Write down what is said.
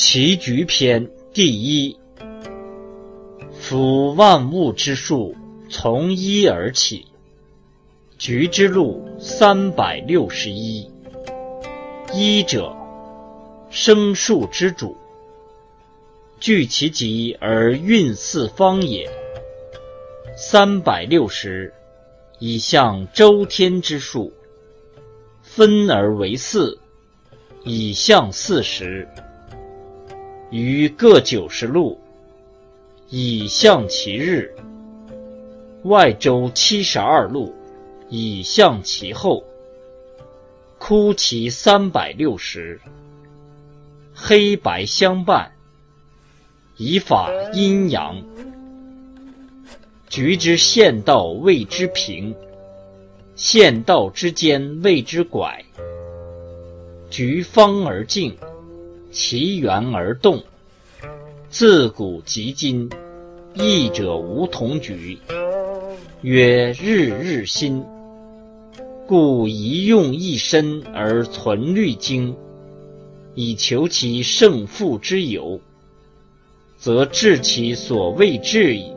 棋局篇第一。夫万物之数，从一而起。局之路三百六十一。一者，生数之主。聚其极而运四方也。三百六十，以象周天之数。分而为四，以象四时。于各九十路，以象其日；外周七十二路，以象其后。枯其三百六十，黑白相伴，以法阴阳。局之县道谓之平，县道之间谓之拐。局方而静。其源而动，自古及今，义者无同举，曰日日新。故一用一身而存虑精，以求其胜负之由，则治其所谓治矣。